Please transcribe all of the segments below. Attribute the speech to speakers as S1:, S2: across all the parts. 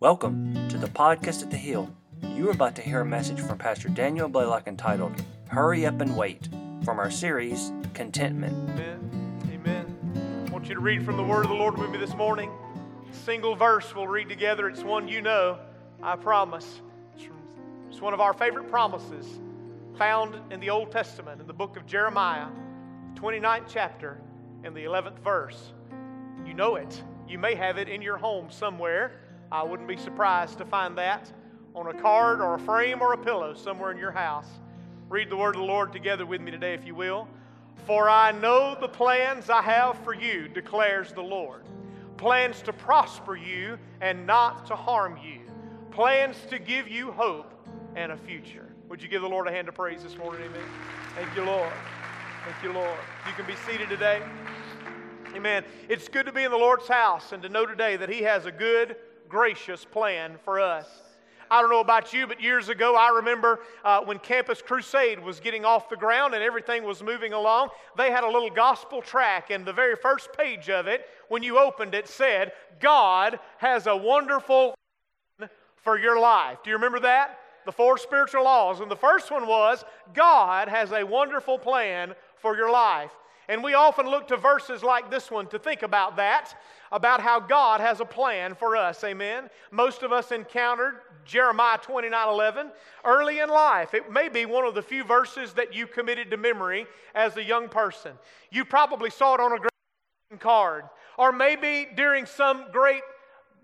S1: Welcome to the podcast at the Hill. You are about to hear a message from Pastor Daniel Blaylock entitled Hurry Up and Wait from our series Contentment.
S2: Amen. Amen. I want you to read from the Word of the Lord with me this morning. Single verse we'll read together. It's one you know, I promise. It's, one of our favorite promises found in the Old Testament, in the book of Jeremiah, 29th chapter, and the 11th verse. You know it. You may have it in your home somewhere. I wouldn't be surprised to find that on a card or a frame or a pillow somewhere in your house. Read the word of the Lord together with me today, if you will. For I know the plans I have for you, declares the Lord. Plans to prosper you and not to harm you. Plans to give you hope and a future. Would you give the Lord a hand of praise this morning? Amen. Thank you, Lord. Thank you, Lord. You can be seated today. Amen. It's good to be in the Lord's house and to know today that He has a good, gracious plan for us. I don't know about you, but years ago, I remember uh, when Campus Crusade was getting off the ground and everything was moving along, they had a little gospel tract, and the very first page of it, when you opened it, said, God has a wonderful for your life. Do you remember that? The four spiritual laws. And the first one was, God has a wonderful plan for your life. And we often look to verses like this one to think about that, about how God has a plan for us. Amen. Most of us encountered Jeremiah 29 11 early in life. It may be one of the few verses that you committed to memory as a young person. You probably saw it on a card, or maybe during some great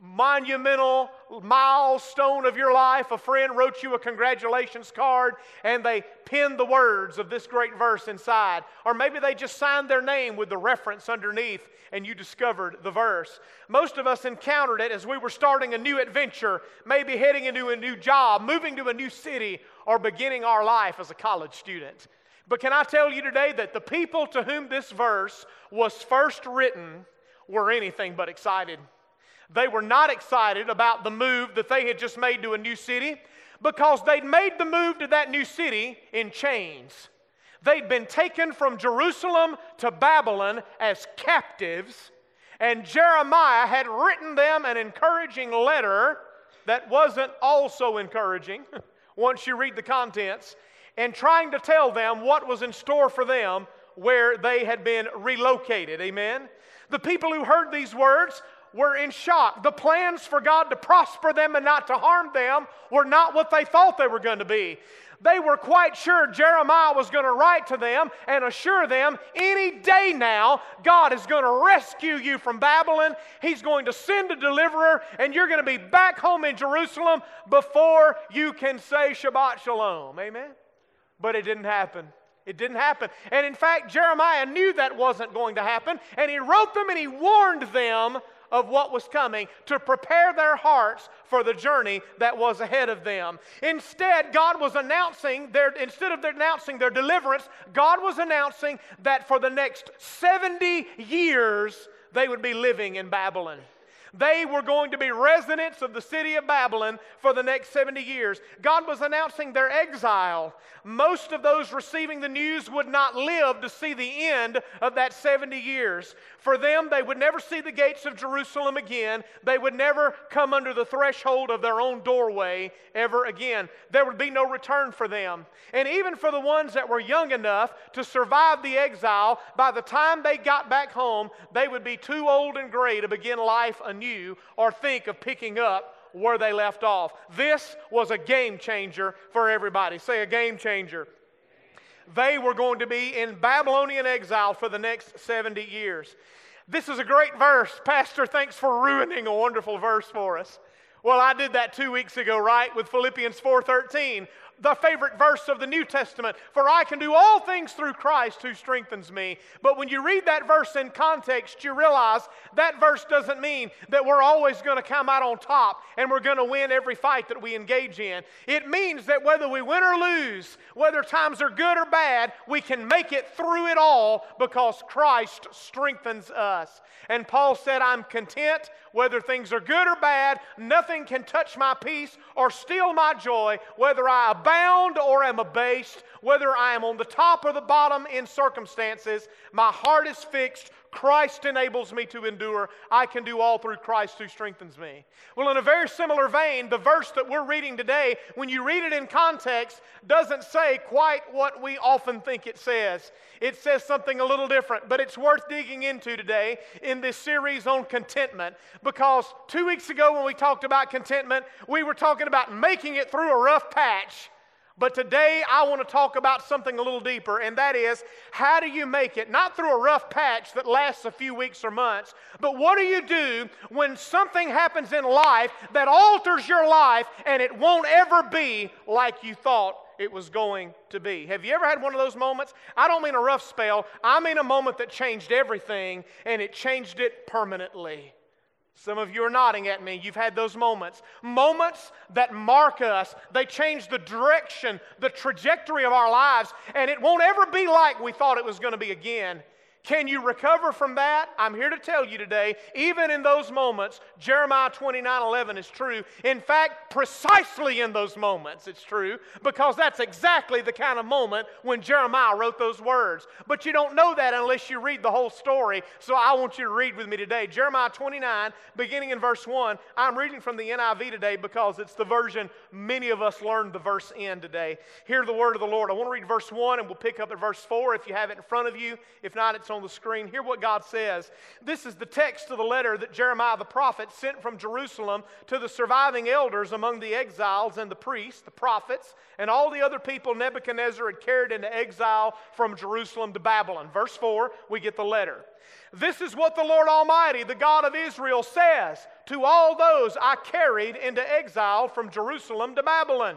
S2: monumental milestone of your life, a friend wrote you a congratulations card and they pinned the words of this great verse inside. Or maybe they just signed their name with the reference underneath and you discovered the verse. Most of us encountered it as we were starting a new adventure, maybe heading into a new job, moving to a new city, or beginning our life as a college student. But can I tell you today that the people to whom this verse was first written were anything but excited? They were not excited about the move that they had just made to a new city because they'd made the move to that new city in chains. They'd been taken from Jerusalem to Babylon as captives, and Jeremiah had written them an encouraging letter that wasn't also encouraging once you read the contents, and trying to tell them what was in store for them where they had been relocated. Amen? The people who heard these words were in shock. The plans for God to prosper them and not to harm them were not what they thought they were going to be. They were quite sure Jeremiah was going to write to them and assure them any day now, God is going to rescue you from Babylon. He's going to send a deliverer, and you're going to be back home in Jerusalem before you can say Shabbat Shalom. Amen? But it didn't happen. It didn't happen. And in fact, Jeremiah knew that wasn't going to happen, and he wrote them and he warned them of what was coming to prepare their hearts for the journey that was ahead of them. Instead, God was announcing their instead of announcing their deliverance, God was announcing that for the next 70 years they would be living in Babylon. They were going to be residents of the city of Babylon for the next 70 years. God was announcing their exile. Most of those receiving the news would not live to see the end of that 70 years. For them, they would never see the gates of Jerusalem again. They would never come under the threshold of their own doorway ever again. There would be no return for them. And even for the ones that were young enough to survive the exile, by the time they got back home, they would be too old and gray to begin life anew or think of picking up where they left off. This was a game changer for everybody. Say a game changer they were going to be in Babylonian exile for the next 70 years. This is a great verse. Pastor, thanks for ruining a wonderful verse for us. Well, I did that two weeks ago, right, with Philippians 4:13, the favorite verse of the New Testament. For I can do all things through Christ who strengthens me. But when you read that verse in context, you realize that verse doesn't mean that we're always going to come out on top and we're going to win every fight that we engage in. It means that whether we win or lose, whether times are good or bad, we can make it through it all because Christ strengthens us. And Paul said, I'm content whether things are good or bad. Nothing can touch my peace or steal my joy, whether I abound or am abased, whether I am on the top or the bottom in circumstances. My heart is fixed. Christ enables me to endure. I can do all through Christ who strengthens me. Well, in a very similar vein, the verse that we're reading today, when you read it in context, doesn't say quite what we often think it says. It says something a little different, but it's worth digging into today in this series on contentment because two weeks ago when we talked about contentment, we were talking about making it through a rough patch. But today I want to talk about something a little deeper, and that is how do you make it, not through a rough patch that lasts a few weeks or months, but what do you do when something happens in life that alters your life and it won't ever be like you thought it was going to be. Have you ever had one of those moments? I don't mean a rough spell, I mean a moment that changed everything and it changed it permanently. Some of you are nodding at me. You've had those moments. Moments that mark us. They change the direction, the trajectory of our lives, and it won't ever be like we thought it was going to be again. Can you recover from that? I'm here to tell you today, even in those moments, Jeremiah 29 11 is true. In fact, precisely in those moments, it's true, because that's exactly the kind of moment when Jeremiah wrote those words. But you don't know that unless you read the whole story, so I want you to read with me today. Jeremiah 29, beginning in verse 1. I'm reading from the NIV today because it's the version many of us learned the verse in today. Hear the word of the Lord. I want to read verse 1 and we'll pick up at verse 4 if you have it in front of you. If not, it's on the screen, hear what God says. This is the text of the letter that Jeremiah the prophet sent from Jerusalem to the surviving elders among the exiles and the priests, the prophets, and all the other people Nebuchadnezzar had carried into exile from Jerusalem to Babylon. Verse 4, we get the letter. This is what the Lord Almighty, the God of Israel, says to all those I carried into exile from Jerusalem to Babylon.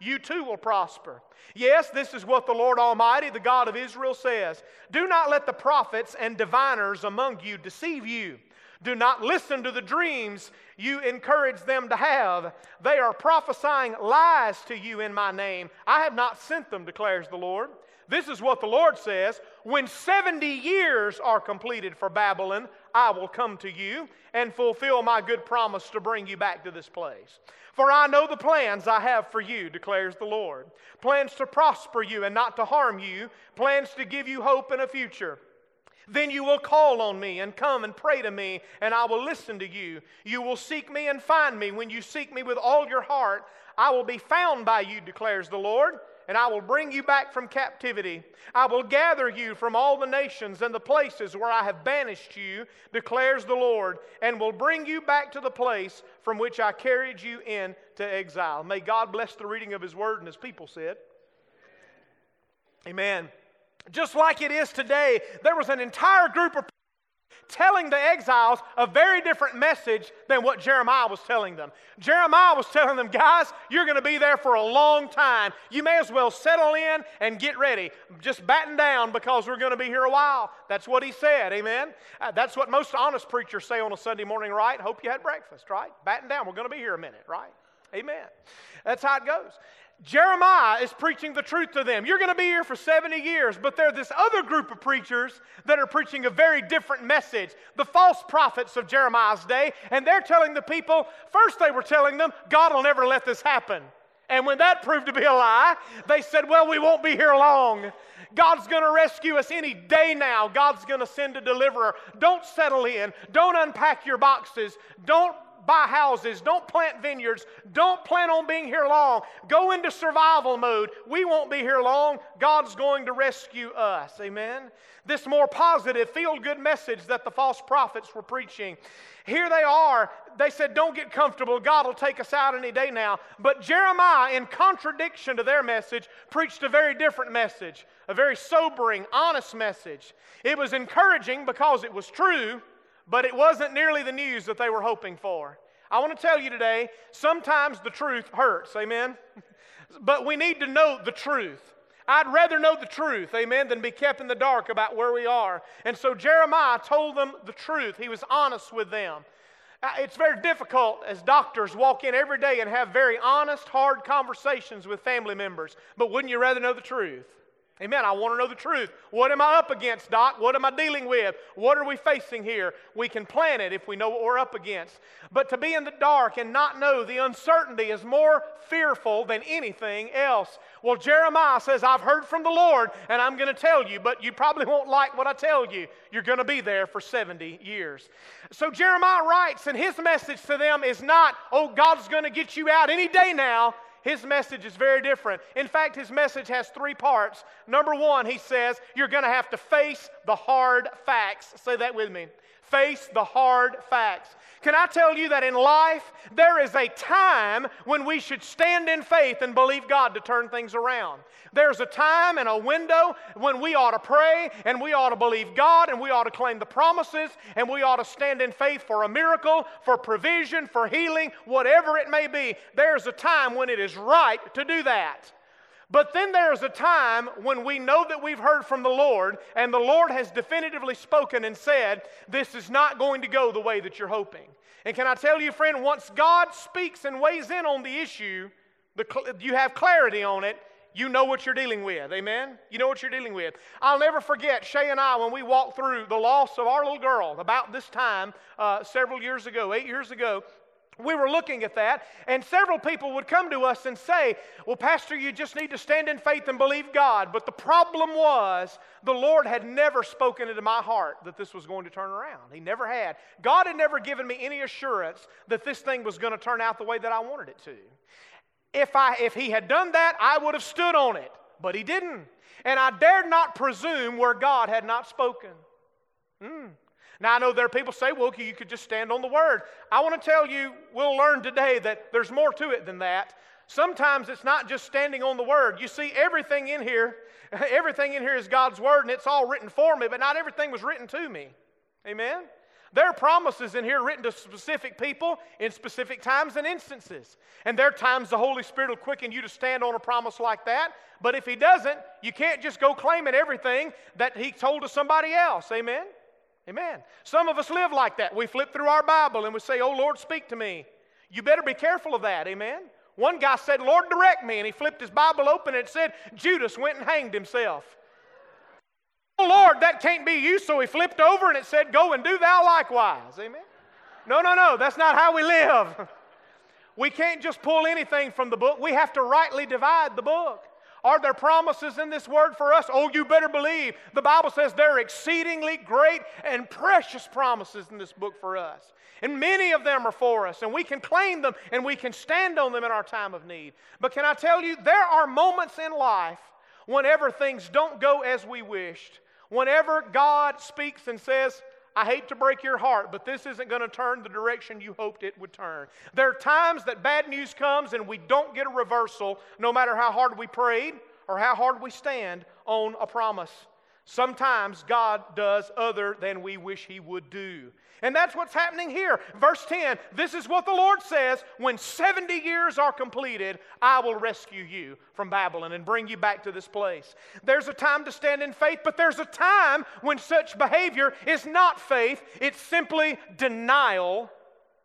S2: you too will prosper. Yes, this is what the Lord Almighty, the God of Israel, says Do not let the prophets and diviners among you deceive you. Do not listen to the dreams you encourage them to have. They are prophesying lies to you in my name. I have not sent them, declares the Lord. This is what the Lord says When 70 years are completed for Babylon, I will come to you and fulfill my good promise to bring you back to this place. For I know the plans I have for you, declares the Lord plans to prosper you and not to harm you, plans to give you hope and a future. Then you will call on me and come and pray to me, and I will listen to you. You will seek me and find me. When you seek me with all your heart, I will be found by you, declares the Lord and I will bring you back from captivity. I will gather you from all the nations and the places where I have banished you, declares the Lord, and will bring you back to the place from which I carried you into exile. May God bless the reading of His word, and His people said, Amen. Just like it is today, there was an entire group of telling the exiles a very different message than what Jeremiah was telling them. Jeremiah was telling them, guys, you're going to be there for a long time. You may as well settle in and get ready. Just batten down because we're going to be here a while. That's what he said, amen? Uh, that's what most honest preachers say on a Sunday morning, right? Hope you had breakfast, right? Batten down. We're going to be here a minute, right? Amen. That's how it goes. Jeremiah is preaching the truth to them. You're going to be here for 70 years, but there's this other group of preachers that are preaching a very different message. The false prophets of Jeremiah's day, and they're telling the people, first they were telling them, God will never let this happen. And when that proved to be a lie, they said, well, we won't be here long. God's going to rescue us any day now. God's going to send a deliverer. Don't settle in. Don't unpack your boxes. Don't buy houses, don't plant vineyards, don't plan on being here long. Go into survival mode. We won't be here long. God's going to rescue us. Amen. This more positive, feel good message that the false prophets were preaching. Here they are. They said, Don't get comfortable. God will take us out any day now. But Jeremiah, in contradiction to their message, preached a very different message, a very sobering, honest message. It was encouraging because it was true but it wasn't nearly the news that they were hoping for. I want to tell you today sometimes the truth hurts, amen? but we need to know the truth. I'd rather know the truth, amen, than be kept in the dark about where we are. And so Jeremiah told them the truth. He was honest with them. Uh, It's very difficult as doctors walk in every day and have very honest, hard conversations with family members. But wouldn't you rather know the truth? Amen. I want to know the truth. What am I up against, Doc? What am I dealing with? What are we facing here? We can plan it if we know what we're up against. But to be in the dark and not know the uncertainty is more fearful than anything else. Well, Jeremiah says, I've heard from the Lord and I'm going to tell you, but you probably won't like what I tell you. You're going to be there for 70 years. So Jeremiah writes, and his message to them is not, oh, God's going to get you out any day now. His message is very different. In fact, his message has three parts. Number one, he says, you're going to have to face the hard facts. Say that with me. Face the hard facts. Can I tell you that in life, there is a time when we should stand in faith and believe God to turn things around. There's a time and a window when we ought to pray and we ought to believe God and we ought to claim the promises and we ought to stand in faith for a miracle, for provision, for healing, whatever it may be. There's a time when it is right to do that. But then there's a time when we know that we've heard from the Lord, and the Lord has definitively spoken and said, This is not going to go the way that you're hoping. And can I tell you, friend, once God speaks and weighs in on the issue, the, you have clarity on it, you know what you're dealing with. Amen? You know what you're dealing with. I'll never forget Shay and I when we walked through the loss of our little girl about this time uh, several years ago, eight years ago we were looking at that, and several people would come to us and say, Well, Pastor, you just need to stand in faith and believe God. But the problem was, the Lord had never spoken into my heart that this was going to turn around. He never had. God had never given me any assurance that this thing was going to turn out the way that I wanted it to. If, I, if He had done that, I would have stood on it, but He didn't. And I dared not presume where God had not spoken. Mm. Now, I know there are people say, well, you could just stand on the word. I want to tell you, we'll learn today that there's more to it than that. Sometimes it's not just standing on the word. You see, everything in here, everything in here is God's word, and it's all written for me, but not everything was written to me. Amen? There are promises in here written to specific people in specific times and instances. And there are times the Holy Spirit will quicken you to stand on a promise like that. But if He doesn't, you can't just go claiming everything that He told to somebody else. Amen? Amen. Some of us live like that. We flip through our Bible and we say, Oh Lord, speak to me. You better be careful of that. Amen. One guy said, Lord, direct me. And he flipped his Bible open and it said, Judas went and hanged himself. Oh Lord, that can't be you. So he flipped over and it said, Go and do thou likewise. Amen. No, no, no. That's not how we live. We can't just pull anything from the book. We have to rightly divide the book. Are there promises in this word for us? Oh, you better believe. The Bible says there are exceedingly great and precious promises in this book for us. And many of them are for us, and we can claim them and we can stand on them in our time of need. But can I tell you, there are moments in life whenever things don't go as we wished, whenever God speaks and says, I hate to break your heart, but this isn't going to turn the direction you hoped it would turn. There are times that bad news comes and we don't get a reversal, no matter how hard we prayed or how hard we stand on a promise. Sometimes God does other than we wish He would do. And that's what's happening here. Verse 10 this is what the Lord says When 70 years are completed, I will rescue you from Babylon and bring you back to this place. There's a time to stand in faith, but there's a time when such behavior is not faith, it's simply denial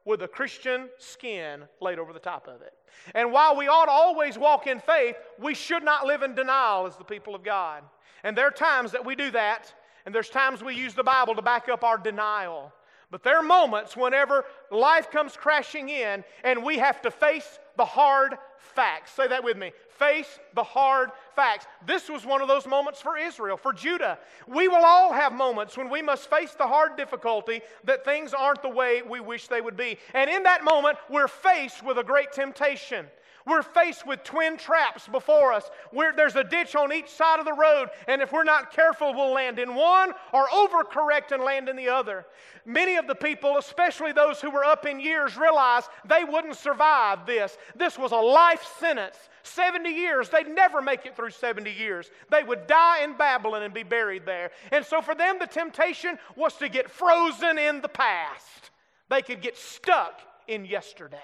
S2: with a Christian skin laid over the top of it. And while we ought to always walk in faith, we should not live in denial as the people of God. And there are times that we do that, and there's times we use the Bible to back up our denial. But there are moments whenever life comes crashing in and we have to face the hard facts. Say that with me. Face the hard facts. This was one of those moments for Israel, for Judah. We will all have moments when we must face the hard difficulty that things aren't the way we wish they would be. And in that moment, we're faced with a great temptation. We're faced with twin traps before us. We're, there's a ditch on each side of the road, and if we're not careful, we'll land in one or overcorrect and land in the other. Many of the people, especially those who were up in years, realized they wouldn't survive this. This was a life sentence. 70 years, they'd never make it through 70 years. They would die in Babylon and be buried there. And so for them, the temptation was to get frozen in the past. They could get stuck in yesterday.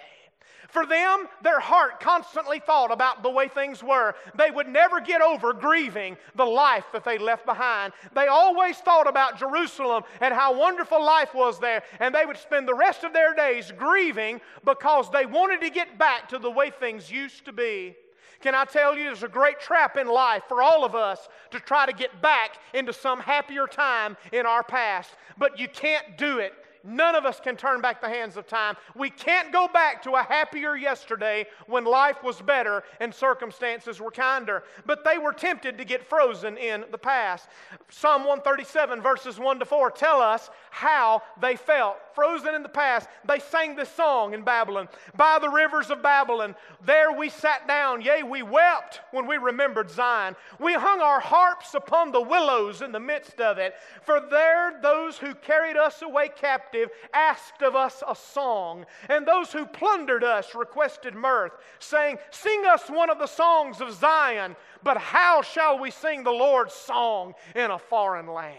S2: For them, their heart constantly thought about the way things were. They would never get over grieving the life that they left behind. They always thought about Jerusalem and how wonderful life was there, and they would spend the rest of their days grieving because they wanted to get back to the way things used to be. Can I tell you, there's a great trap in life for all of us to try to get back into some happier time in our past, but you can't do it None of us can turn back the hands of time. We can't go back to a happier yesterday when life was better and circumstances were kinder. But they were tempted to get frozen in the past. Psalm 137, verses 1 to 4, tell us how they felt. Frozen in the past, they sang this song in Babylon By the rivers of Babylon, there we sat down. Yea, we wept when we remembered Zion. We hung our harps upon the willows in the midst of it. For there those who carried us away captive captive asked of us a song, and those who plundered us requested mirth, saying, Sing us one of the songs of Zion. But how shall we sing the Lord's song in a foreign land?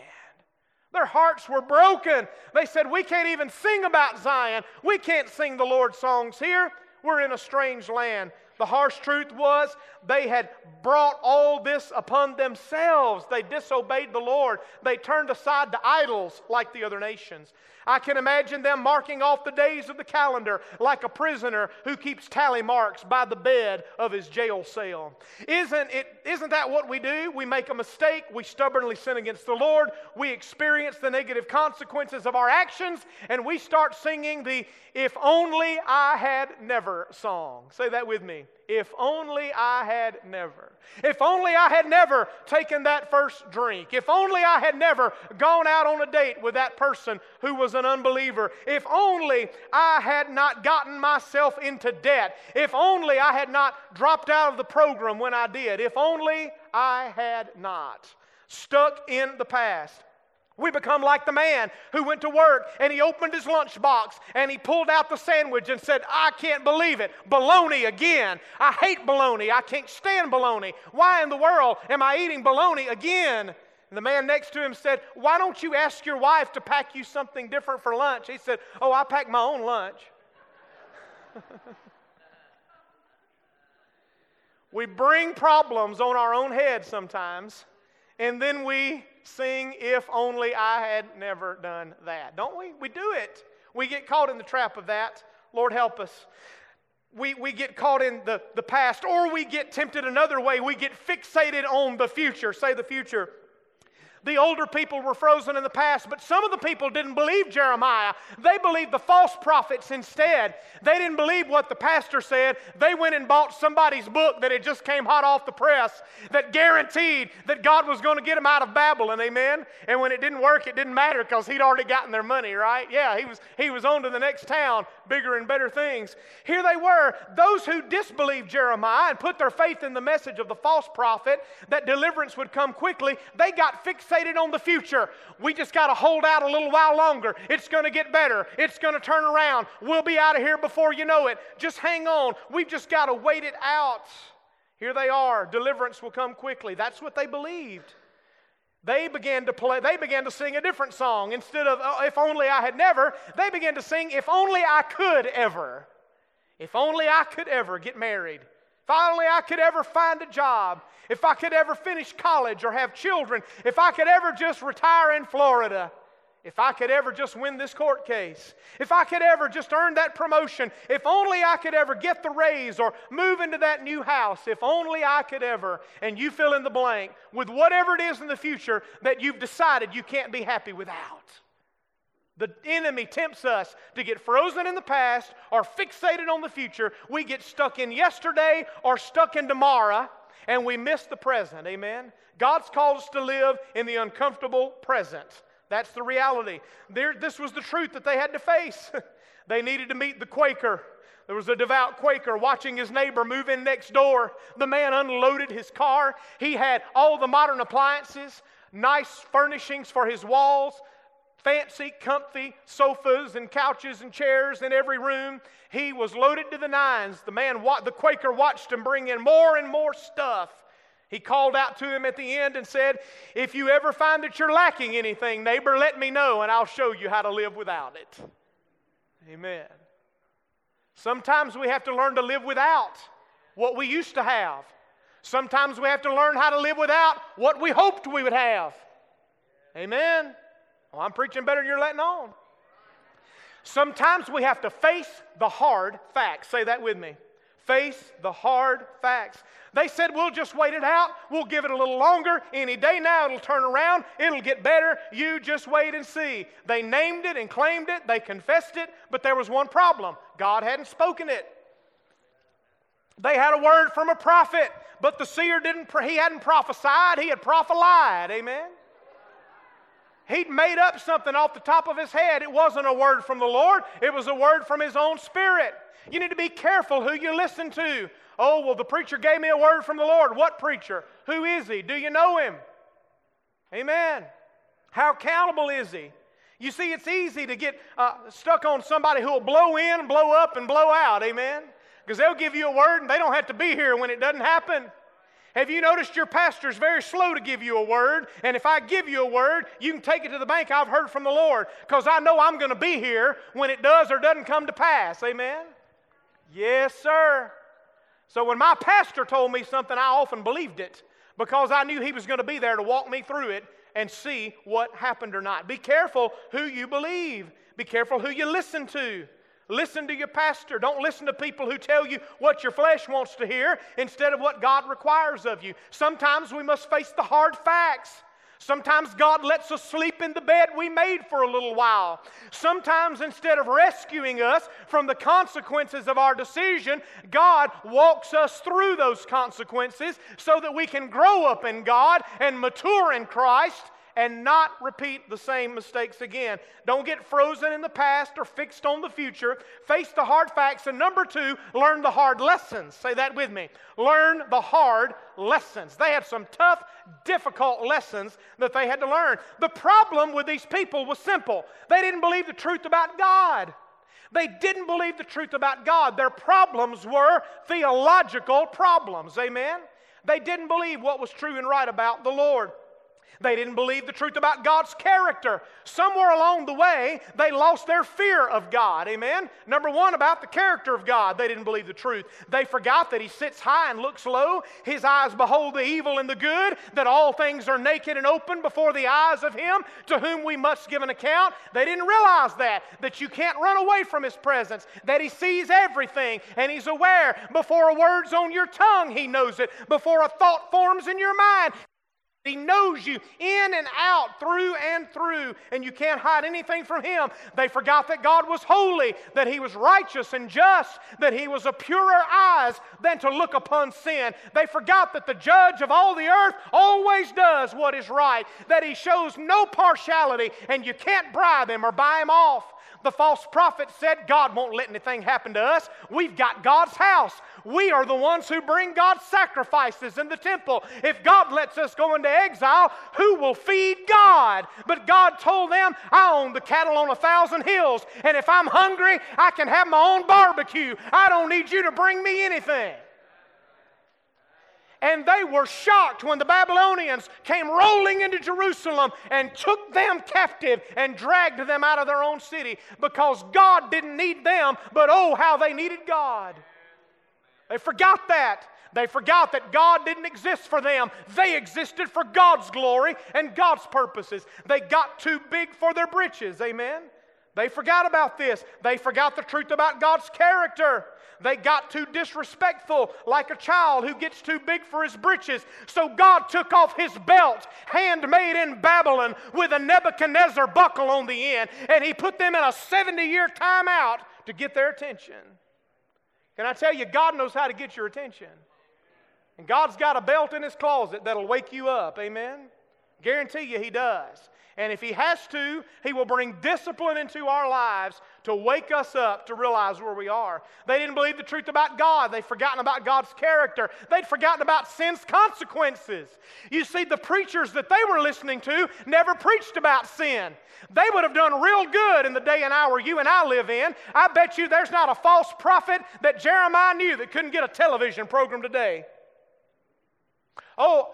S2: Their hearts were broken. They said, We can't even sing about Zion. We can't sing the Lord's songs here. We're in a strange land. The harsh truth was they had brought all this upon themselves. They disobeyed the Lord. They turned aside to idols like the other nations. I can imagine them marking off the days of the calendar like a prisoner who keeps tally marks by the bed of his jail cell. Isn't, it, isn't that what we do? We make a mistake, we stubbornly sin against the Lord, we experience the negative consequences of our actions, and we start singing the If Only I Had Never song. Say that with me. If only I had never. If only I had never taken that first drink. If only I had never gone out on a date with that person who was an unbeliever. If only I had not gotten myself into debt. If only I had not dropped out of the program when I did. If only I had not. Stuck in the past. We become like the man who went to work and he opened his lunchbox and he pulled out the sandwich and said, I can't believe it. Bologna again. I hate bologna. I can't stand bologna. Why in the world am I eating bologna again? And the man next to him said, Why don't you ask your wife to pack you something different for lunch? He said, Oh, I pack my own lunch. we bring problems on our own head sometimes, and then we sing, If Only I Had Never Done That. Don't we? We do it. We get caught in the trap of that. Lord, help us. We, we get caught in the, the past, or we get tempted another way. We get fixated on the future. Say the future. The older people were frozen in the past, but some of the people didn't believe Jeremiah. They believed the false prophets instead. They didn't believe what the pastor said. They went and bought somebody's book that had just came hot off the press that guaranteed that God was going to get them out of Babylon. Amen. And when it didn't work, it didn't matter because he'd already gotten their money, right? Yeah, he was he was on to the next town, bigger and better things. Here they were, those who disbelieved Jeremiah and put their faith in the message of the false prophet that deliverance would come quickly, they got fixed fixated on the future. We just got to hold out a little while longer. It's going to get better. It's going to turn around. We'll be out of here before you know it. Just hang on. We've just got to wait it out. Here they are. Deliverance will come quickly. That's what they believed. They began to play, they began to sing a different song. Instead of, oh, if only I had never, they began to sing, if only I could ever. If only I could ever get married. Only I could ever find a job. If I could ever finish college or have children. If I could ever just retire in Florida. If I could ever just win this court case, if I could ever just earn that promotion, if only I could ever get the raise or move into that new house, if only I could ever, and you fill in the blank with whatever it is in the future that you've decided you can't be happy without. The enemy tempts us to get frozen in the past or fixated on the future. We get stuck in yesterday or stuck in tomorrow and we miss the present. Amen? God's called us to live in the uncomfortable present. That's the reality. There, this was the truth that they had to face. they needed to meet the Quaker. There was a devout Quaker watching his neighbor move in next door. The man unloaded his car. He had all the modern appliances, nice furnishings for his walls, fancy, comfy sofas and couches and chairs in every room. He was loaded to the nines. The man, the Quaker, watched him bring in more and more stuff. He called out to him at the end and said, If you ever find that you're lacking anything, neighbor, let me know and I'll show you how to live without it. Amen. Sometimes we have to learn to live without what we used to have. Sometimes we have to learn how to live without what we hoped we would have. Amen. Well, I'm preaching better than you're letting on. Sometimes we have to face the hard facts. Say that with me. Face the hard facts. They said, We'll just wait it out. We'll give it a little longer. Any day now, it'll turn around. It'll get better. You just wait and see. They named it and claimed it. They confessed it. But there was one problem God hadn't spoken it. They had a word from a prophet, but the seer didn't, he hadn't prophesied, he had prophelied. Amen? He'd made up something off the top of his head. It wasn't a word from the Lord, it was a word from his own spirit. You need to be careful who you listen to. Oh, well, the preacher gave me a word from the Lord. What preacher? Who is he? Do you know him? Amen. How accountable is he? You see, it's easy to get uh, stuck on somebody who will blow in, blow up, and blow out. Amen. Because they'll give you a word and they don't have to be here when it doesn't happen. Have you noticed your pastor's very slow to give you a word? And if I give you a word, you can take it to the bank. I've heard from the Lord because I know I'm going to be here when it does or doesn't come to pass. Amen? Yes, sir. So when my pastor told me something, I often believed it because I knew he was going to be there to walk me through it and see what happened or not. Be careful who you believe, be careful who you listen to. Listen to your pastor. Don't listen to people who tell you what your flesh wants to hear instead of what God requires of you. Sometimes we must face the hard facts. Sometimes God lets us sleep in the bed we made for a little while. Sometimes instead of rescuing us from the consequences of our decision, God walks us through those consequences so that we can grow up in God and mature in Christ and not repeat the same mistakes again. Don't get frozen in the past or fixed on the future. Face the hard facts. And number two, learn the hard lessons. Say that with me. Learn the hard lessons. They had some tough, difficult lessons that they had to learn. The problem with these people was simple they didn't believe the truth about God. They didn't believe the truth about God. Their problems were theological problems. Amen? They didn't believe what was true and right about the Lord. They didn't believe the truth about God's character. Somewhere along the way, they lost their fear of God. Amen? Number one, about the character of God, they didn't believe the truth. They forgot that He sits high and looks low. His eyes behold the evil and the good, that all things are naked and open before the eyes of Him to whom we must give an account. They didn't realize that, that you can't run away from His presence, that He sees everything and He's aware. Before a word's on your tongue, He knows it. Before a thought forms in your mind, he knows you in and out, through and through, and you can't hide anything from Him. They forgot that God was holy, that He was righteous and just, that He was a purer eyes than to look upon sin. They forgot that the judge of all the earth always does what is right, that He shows no partiality, and you can't bribe Him or buy Him off. The false prophet said, God won't let anything happen to us. We've got God's house. We are the ones who bring God's sacrifices in the temple. If God lets us go into exile, who will feed God? But God told them, I own the cattle on a thousand hills, and if I'm hungry, I can have my own barbecue. I don't need you to bring me anything. And they were shocked when the Babylonians came rolling into Jerusalem and took them captive and dragged them out of their own city because God didn't need them, but oh, how they needed God. They forgot that. They forgot that God didn't exist for them. They existed for God's glory and God's purposes. They got too big for their britches. Amen? They forgot about this. They forgot the truth about God's character. They got too disrespectful, like a child who gets too big for his britches. So God took off his belt, handmade in Babylon, with a Nebuchadnezzar buckle on the end, and he put them in a 70 year timeout to get their attention. Can I tell you, God knows how to get your attention. And God's got a belt in his closet that'll wake you up. Amen? Guarantee you, he does. And if He has to, He will bring discipline into our lives to wake us up to realize where we are. They didn't believe the truth about God. They'd forgotten about God's character. They'd forgotten about sin's consequences. You see, the preachers that they were listening to never preached about sin. They would have done real good in the day and hour you and I live in. I bet you there's not a false prophet that Jeremiah knew that couldn't get a television program today. Oh,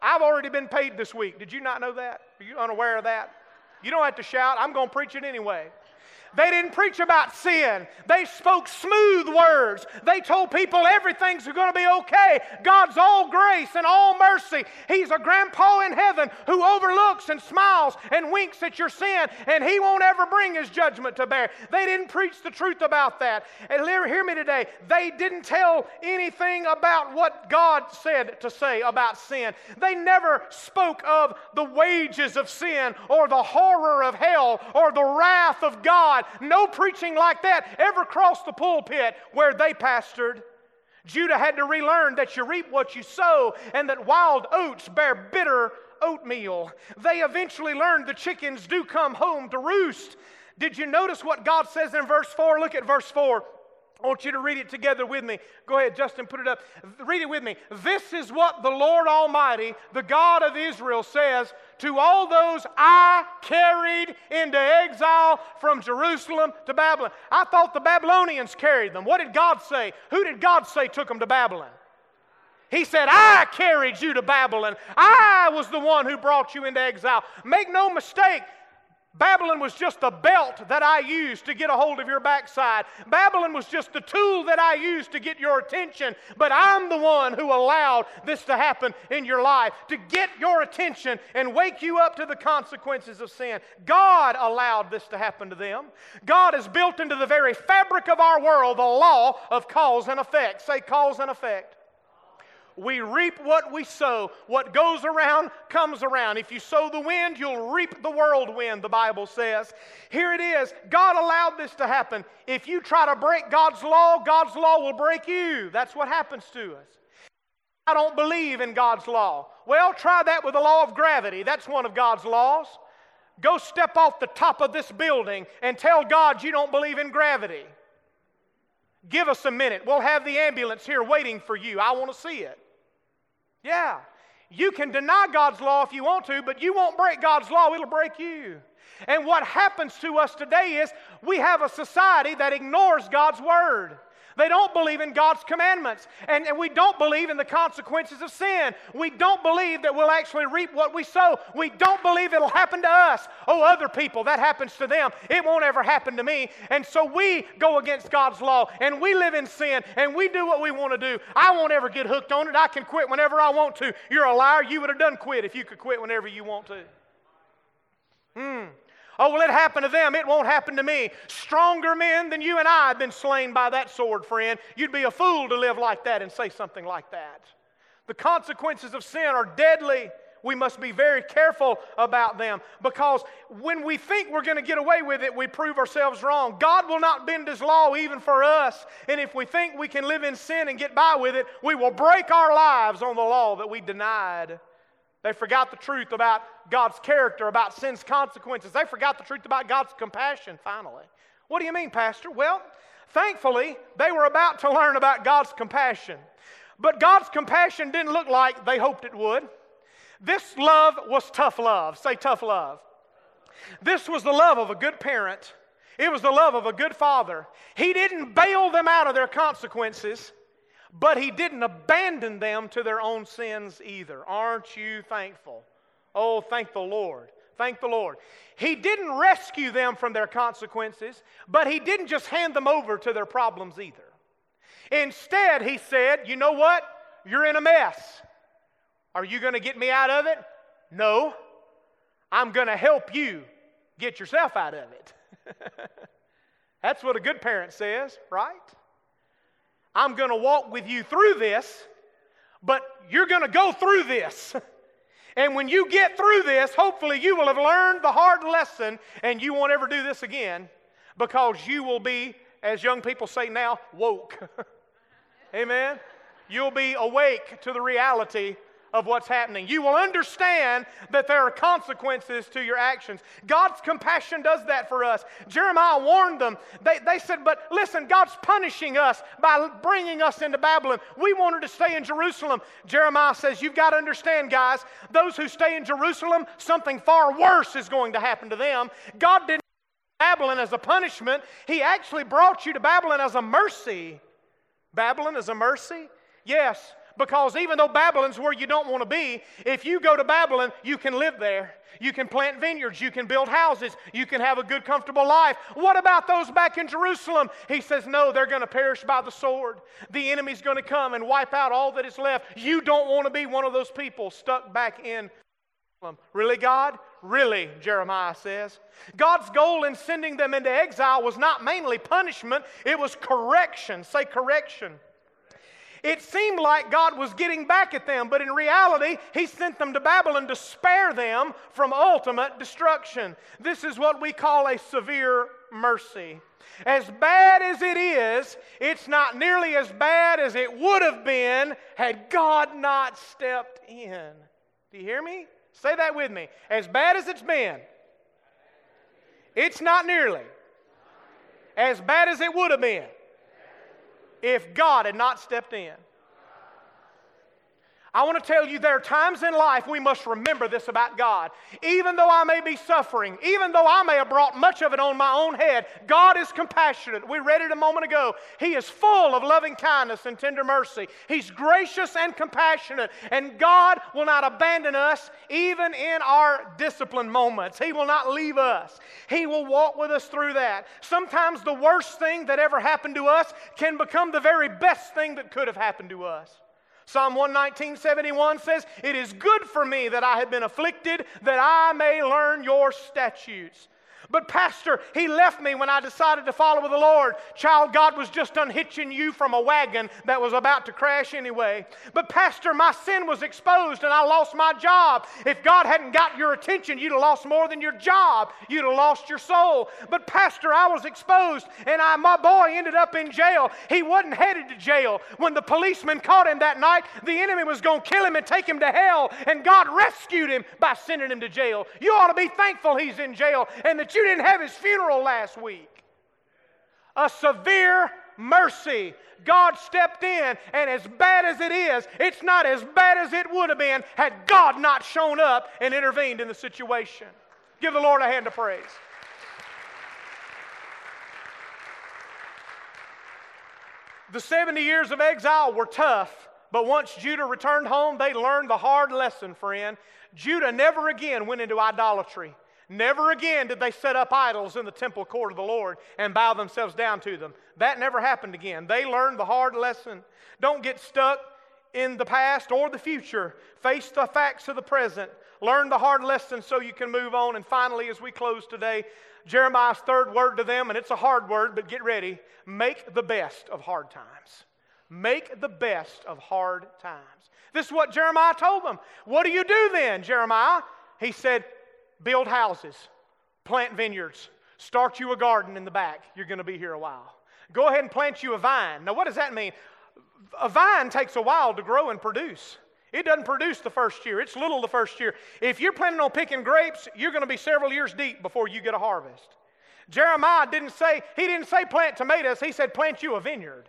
S2: I've already been paid this week. Did you not know that? Are you unaware of that? You don't have to shout. I'm going to preach it anyway. They didn't preach about sin. They spoke smooth words. They told people everything's going to be okay. God's all grace and all mercy. He's a grandpa in heaven who overlooks and smiles and winks at your sin, and He won't ever bring His judgment to bear. They didn't preach the truth about that. And hear me today. They didn't tell anything about what God said to say about sin. They never spoke of the wages of sin or the horror of hell or the wrath of God God. No preaching like that ever crossed the pulpit where they pastored. Judah had to relearn that you reap what you sow and that wild oats bear bitter oatmeal. They eventually learned the chickens do come home to roost. Did you notice what God says in verse 4? Look at verse 4. I want you to read it together with me. Go ahead, Justin, put it up. Read it with me. This is what the Lord Almighty, the God of Israel, says to all those I carried into exile from Jerusalem to Babylon. I thought the Babylonians carried them. What did God say? Who did God say took them to Babylon? He said, I carried you to Babylon. I was the one who brought you into exile. Make no mistake, Babylon was just a belt that I used to get a hold of your backside. Babylon was just the tool that I used to get your attention. But I'm the one who allowed this to happen in your life to get your attention and wake you up to the consequences of sin. God allowed this to happen to them. God has built into the very fabric of our world the law of cause and effect. Say cause and effect. We reap what we sow. What goes around comes around. If you sow the wind, you'll reap the whirlwind, the Bible says. Here it is. God allowed this to happen. If you try to break God's law, God's law will break you. That's what happens to us. I don't believe in God's law. Well, try that with the law of gravity. That's one of God's laws. Go step off the top of this building and tell God you don't believe in gravity. Give us a minute. We'll have the ambulance here waiting for you. I want to see it. Yeah. You can deny God's law if you want to, but you won't break God's law, it'll break you. And what happens to us today is we have a society that ignores God's word. They don't believe in God's commandments. And, and we don't believe in the consequences of sin. We don't believe that we'll actually reap what we sow. We don't believe it'll happen to us. Oh, other people, that happens to them. It won't ever happen to me. And so we go against God's law and we live in sin and we do what we want to do. I won't ever get hooked on it. I can quit whenever I want to. You're a liar. You would have done quit if you could quit whenever you want to. Hmm. Oh, well, it happened to them. It won't happen to me. Stronger men than you and I have been slain by that sword, friend. You'd be a fool to live like that and say something like that. The consequences of sin are deadly. We must be very careful about them because when we think we're going to get away with it, we prove ourselves wrong. God will not bend His law even for us. And if we think we can live in sin and get by with it, we will break our lives on the law that we denied. They forgot the truth about God's character, about sin's consequences. They forgot the truth about God's compassion, finally. What do you mean, Pastor? Well, thankfully, they were about to learn about God's compassion. But God's compassion didn't look like they hoped it would. This love was tough love. Say tough love. This was the love of a good parent. It was the love of a good father. He didn't bail them out of their consequences. But he didn't abandon them to their own sins either. Aren't you thankful? Oh, thank the Lord. Thank the Lord. He didn't rescue them from their consequences, but he didn't just hand them over to their problems either. Instead, he said, You know what? You're in a mess. Are you going to get me out of it? No. I'm going to help you get yourself out of it. That's what a good parent says, right? I'm going to walk with you through this, but you're going to go through this. And when you get through this, hopefully you will have learned the hard lesson and you won't ever do this again because you will be, as young people say now, woke. Amen? You'll be awake to the reality of what's happening. You will understand that there are consequences to your actions. God's compassion does that for us. Jeremiah warned them. They, they said, But listen, God's punishing us by bringing us into Babylon. We wanted to stay in Jerusalem. Jeremiah says, You've got to understand, guys, those who stay in Jerusalem, something far worse is going to happen to them. God didn't Babylon as a punishment, He actually brought you to Babylon as a mercy. Babylon as a mercy? Yes, Because even though Babylon's where you don't want to be, if you go to Babylon, you can live there. You can plant vineyards. You can build houses. You can have a good, comfortable life. What about those back in Jerusalem? He says, No, they're going to perish by the sword. The enemy's going to come and wipe out all that is left. You don't want to be one of those people stuck back in Jerusalem. Really, God? Really, Jeremiah says. God's goal in sending them into exile was not mainly punishment, it was correction. Say correction. It seemed like God was getting back at them, but in reality, He sent them to Babylon to spare them from ultimate destruction. This is what we call a severe mercy. As bad as it is, it's not nearly as bad as it would have been had God not stepped in. Do you hear me? Say that with me. As bad as it's been, it's not nearly as bad as it would have been if God had not stepped in. I want to tell you there are times in life we must remember this about God. Even though I may be suffering, even though I may have brought much of it on my own head, God is compassionate. We read it a moment ago. He is full of loving kindness and tender mercy. He's gracious and compassionate, and God will not abandon us even in our discipline moments. He will not leave us. He will walk with us through that. Sometimes the worst thing that ever happened to us can become the very best thing that could have happened to us. Psalm 119, 71 says, It is good for me that I have been afflicted, that I may learn your statutes. But, Pastor, he left me when I decided to follow the Lord. Child, God was just unhitching you from a wagon that was about to crash anyway. But, Pastor, my sin was exposed and I lost my job. If God hadn't got your attention, you'd have lost more than your job. You'd have lost your soul. But, Pastor, I was exposed and I, my boy ended up in jail. He wasn't headed to jail. When the policeman caught him that night, the enemy was going to kill him and take him to hell. And God rescued him by sending him to jail. You ought to be thankful he's in jail and that you didn't have his funeral last week. A severe mercy. God stepped in, and as bad as it is, it's not as bad as it would have been had God not shown up and intervened in the situation. Give the Lord a hand of praise. The 70 years of exile were tough, but once Judah returned home, they learned the hard lesson, friend. Judah never again went into idolatry. Never again did they set up idols in the temple court of the Lord and bow themselves down to them. That never happened again. They learned the hard lesson. Don't get stuck in the past or the future. Face the facts of the present. Learn the hard lesson so you can move on. And finally, as we close today, Jeremiah's third word to them, and it's a hard word, but get ready make the best of hard times. Make the best of hard times. This is what Jeremiah told them. What do you do then, Jeremiah? He said, build houses, plant vineyards, start you a garden in the back. You're going to be here a while. Go ahead and plant you a vine. Now, what does that mean? A vine takes a while to grow and produce. It doesn't produce the first year. It's little the first year. If you're planning on picking grapes, you're going to be several years deep before you get a harvest. Jeremiah didn't say, he didn't say plant tomatoes, he said plant you a vineyard.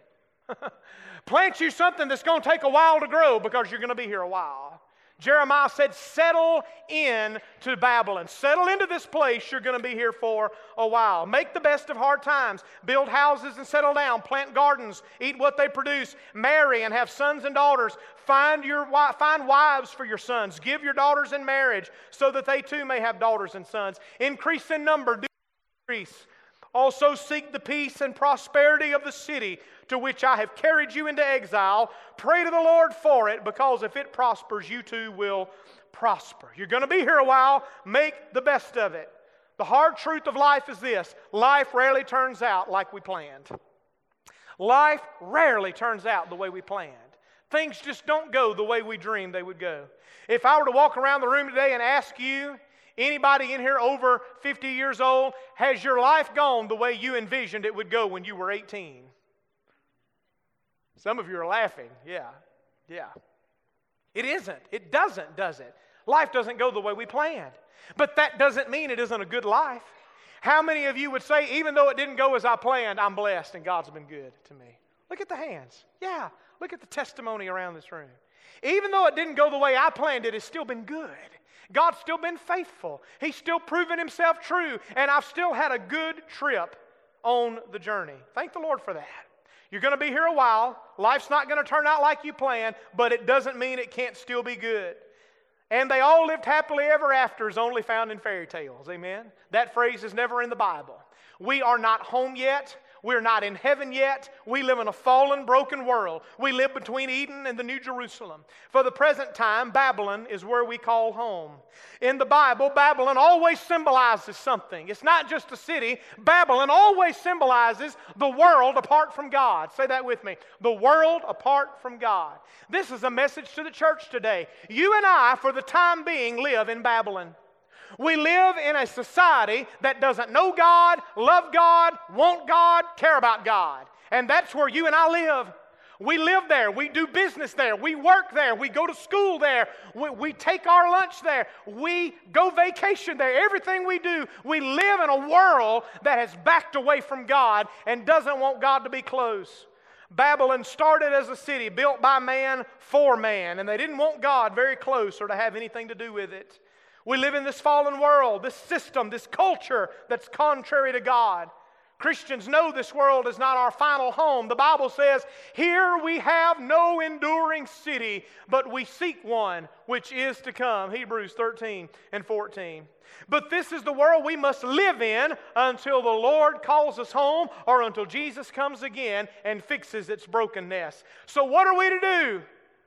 S2: plant you something that's going to take a while to grow because you're going to be here a while. Jeremiah said, Settle in to Babylon. Settle into this place. You're going to be here for a while. Make the best of hard times. Build houses and settle down. Plant gardens. Eat what they produce. Marry and have sons and daughters. Find, your, find wives for your sons. Give your daughters in marriage so that they too may have daughters and sons. Increase in number. Do increase. Also, seek the peace and prosperity of the city to which I have carried you into exile. Pray to the Lord for it, because if it prospers, you too will prosper. You're going to be here a while. Make the best of it. The hard truth of life is this life rarely turns out like we planned. Life rarely turns out the way we planned. Things just don't go the way we dreamed they would go. If I were to walk around the room today and ask you, Anybody in here over 50 years old, has your life gone the way you envisioned it would go when you were 18? Some of you are laughing. Yeah, yeah. It isn't. It doesn't, does it? Life doesn't go the way we planned. But that doesn't mean it isn't a good life. How many of you would say, even though it didn't go as I planned, I'm blessed and God's been good to me? Look at the hands. Yeah, look at the testimony around this room. Even though it didn't go the way I planned it, it's still been good. God's still been faithful. He's still proven himself true, and I've still had a good trip on the journey. Thank the Lord for that. You're going to be here a while. Life's not going to turn out like you planned, but it doesn't mean it can't still be good. And they all lived happily ever after is only found in fairy tales. Amen? That phrase is never in the Bible. We are not home yet. We're not in heaven yet. We live in a fallen, broken world. We live between Eden and the New Jerusalem. For the present time, Babylon is where we call home. In the Bible, Babylon always symbolizes something. It's not just a city, Babylon always symbolizes the world apart from God. Say that with me the world apart from God. This is a message to the church today. You and I, for the time being, live in Babylon. We live in a society that doesn't know God, love God, want God, care about God. And that's where you and I live. We live there. We do business there. We work there. We go to school there. We, we, take our lunch there. We go vacation there. Everything we do, we live in a world that has backed away from God and doesn't want God to be close. Babylon started as a city built by man for man, and they didn't want God very close or to have anything to do with it. We live in this fallen world, this system, this culture that's contrary to God. Christians know this world is not our final home. The Bible says, Here we have no enduring city, but we seek one which is to come. Hebrews 13 and 14. But this is the world we must live in until the Lord calls us home or until Jesus comes again and fixes its brokenness. So, what are we to do?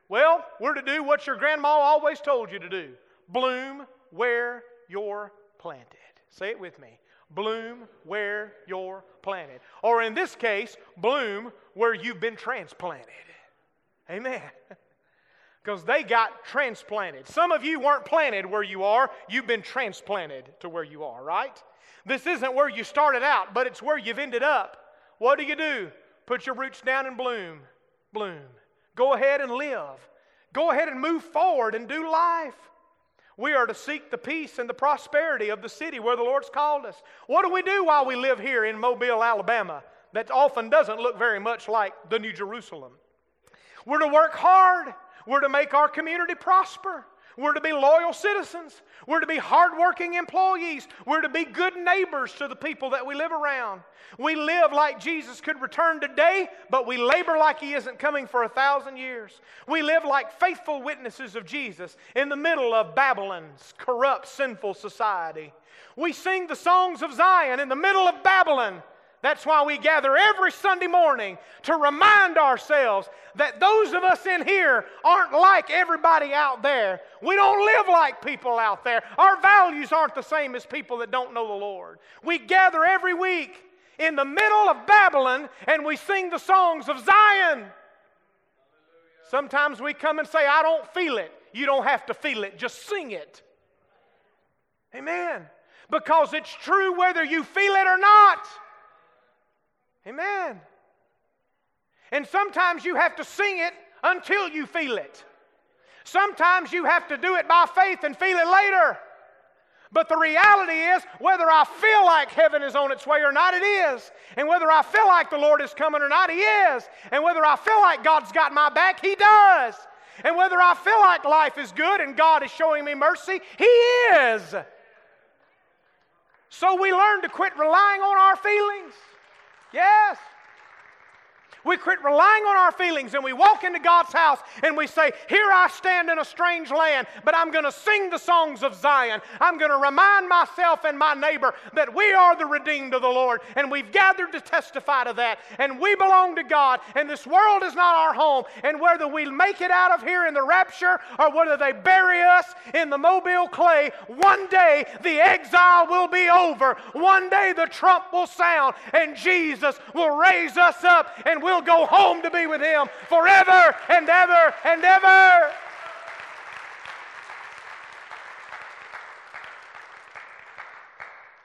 S2: Well, we're to do what your grandma always told you to do bloom where you're planted. Say it with me. Bloom where you're planted. Or in this case, bloom where you've been transplanted. Amen. Because they got transplanted. Some of you weren't planted where you are, you've been transplanted to where you are, right? This isn't where you started out, but it's where you've ended up. What do you do? Put your roots down and bloom. Bloom. Go ahead and live. Go ahead and move forward and do life. We are to seek the peace and the prosperity of the city where the Lord's called us. What do we do while we live here in Mobile, Alabama, that often doesn't look very much like the New Jerusalem? We're to work hard. We're to make our community prosper. We're to be loyal citizens. We're to be hardworking employees. We're to be good neighbors to the people that we live around. We live like Jesus could return today, but we labor like He isn't coming for a thousand years. We live like faithful witnesses of Jesus in the middle of Babylon's corrupt, sinful society. We sing the songs of Zion in the middle of Babylon that's why we gather every Sunday morning to remind ourselves that those of us in here aren't like everybody out there. We don't live like people out there. Our values aren't the same as people that don't know the Lord. We gather every week in the middle of Babylon and we sing the songs of Zion. Sometimes we come and say, I don't feel it. You don't have to feel it, just sing it. Amen. Because it's true whether you feel it or not. Amen. And sometimes you have to sing it until you feel it. Sometimes you have to do it by faith and feel it later. But the reality is, whether I feel like heaven is on its way or not, it is. And whether I feel like the Lord is coming or not, He is. And whether I feel like God's got my back, He does. And whether I feel like life is good and God is showing me mercy, He is. So we learn to quit relying on our feelings. Yes. We quit relying on our feelings and we walk into God's house and we say, Here I stand in a strange land, but I'm going to sing the songs of Zion. I'm going to remind myself and my neighbor that we are the redeemed of the Lord and we've gathered to testify to that. And we belong to God and this world is not our home. And whether we make it out of here in the rapture or whether they bury us in the mobile clay, one day the exile will be over. One day the trump will sound and Jesus will raise us up and we'll we'll go home to be with Him forever and ever and ever.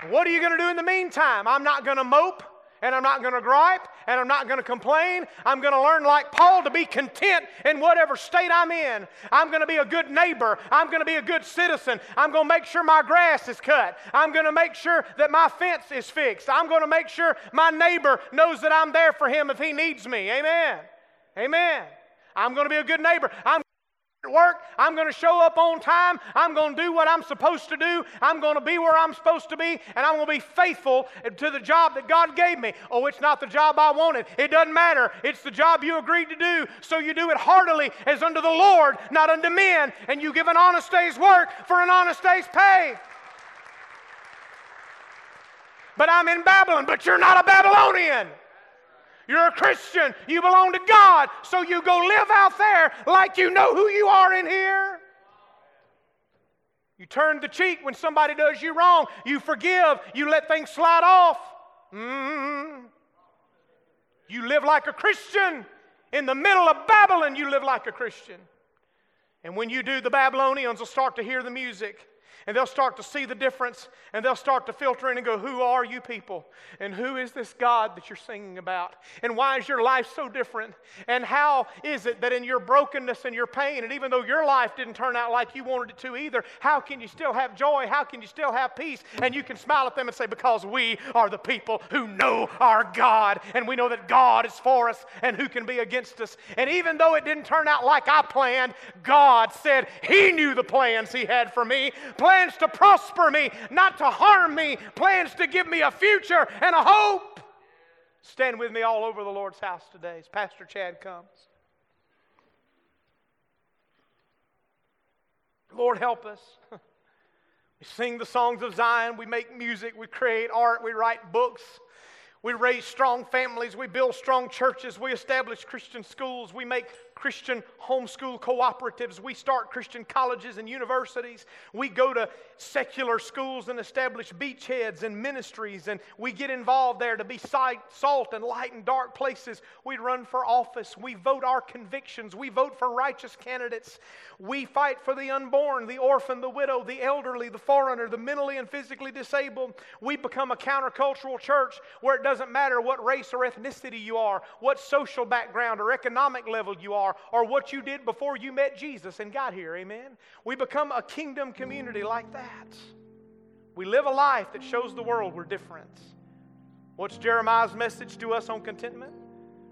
S2: What are you going to do in the meantime? I'm not going to mope and I'm not going to gripe and I'm not going to complain. I'm going to learn, like Paul, to be content in whatever state I'm in. I'm going to be a good neighbor. I'm going to be a good citizen. I'm going to make sure my grass is cut. I'm going to make sure that my fence is fixed. I'm going to make sure my neighbor knows that I'm there for him if he needs me. Amen. Amen. I'm going to be a good neighbor. I'm work. I'm going to show up on time. I'm going to do what I'm supposed to do. I'm going to be where I'm supposed to be, and I'm going to be faithful to the job that God gave me. Oh, it's not the job I wanted. It doesn't matter. It's the job you agreed to do. So you do it heartily as unto the Lord, not unto men, and you give an honest day's work for an honest day's pay. But I'm in Babylon, but you're not a Babylonian. You're a Christian. You belong to God. So you go live out there like you know who you are in here. You turn the cheek when somebody does you wrong. You forgive. You let things slide off. Mm-hmm. You live like a Christian. In the middle of Babylon, you live like a Christian. And when you do, the Babylonians will start to hear the music and they'll start to see the difference and they'll start to filter in and go, Who are you people? And who is this God that you're singing about? And why is your life so different? And how is it that in your brokenness and your pain, and even though your life didn't turn out like you wanted it to either, how can you still have joy? How can you still have peace? And you can smile at them and say, Because we are the people who know our God, and we know that God is for us, and who can be against us. And even though it didn't turn out like I planned, God said He knew the plans He had for me. Plans plans to prosper me, not to harm me, plans to give me a future and a hope. Stand with me all over the Lord's house today as Pastor Chad comes. Lord, help us. We sing the songs of Zion, we make music, we create art, we write books. We raise strong families. We build strong churches. We establish Christian schools. We make Christian homeschool cooperatives. We start Christian colleges and universities. We go to secular schools and establish beachheads and ministries, and we get involved there to be salt and light in dark places. We run for office. We vote our convictions. We vote for righteous candidates. We fight for the unborn, the orphan, the widow, the elderly, the foreigner, the mentally and physically disabled. We become a countercultural church where it doesn't matter what race or ethnicity you are, what social background or economic level you are, or what you did before you met Jesus and got here. Amen. We become a kingdom community like that. We live a life that shows the world we're different. What's Jeremiah's message to us on contentment?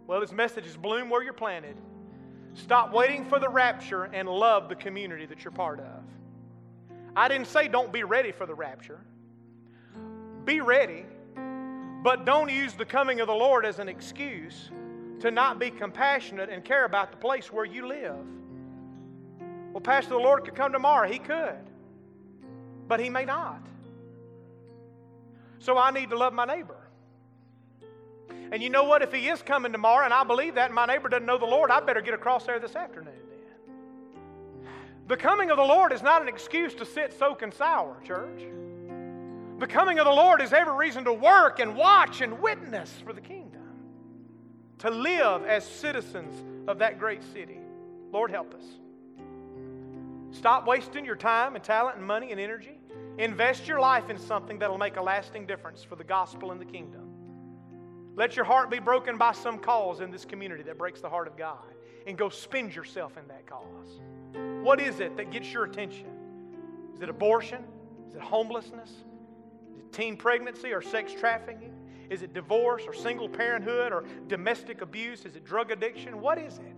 S2: Well, his message is bloom where you're planted. Stop waiting for the rapture and love the community that you're part of. I didn't say don't be ready for the rapture. Be ready, but don't use the coming of the Lord as an excuse to not be compassionate and care about the place where you live. Well, Pastor, the Lord could come tomorrow. He could, but He may not. So I need to love my neighbor. And you know what? If He is coming tomorrow, and I believe that, and my neighbor doesn't know the Lord, I better get across there this afternoon then. The coming of the Lord is not an excuse to sit soak and sour, church. The coming of the Lord is every reason to work and watch and witness for the kingdom to live as citizens of that great city. Lord, help us. Stop wasting your time and talent and money and energy. Invest your life in something that'll make a lasting difference for the gospel and the kingdom. Let your heart be broken by some cause in this community that breaks the heart of God and go spend yourself in that cause. What is it that gets your attention? Is it abortion? Is it homelessness? Is it teen pregnancy or sex trafficking? Is it divorce or single parenthood or domestic abuse? Is it drug addiction? What is it?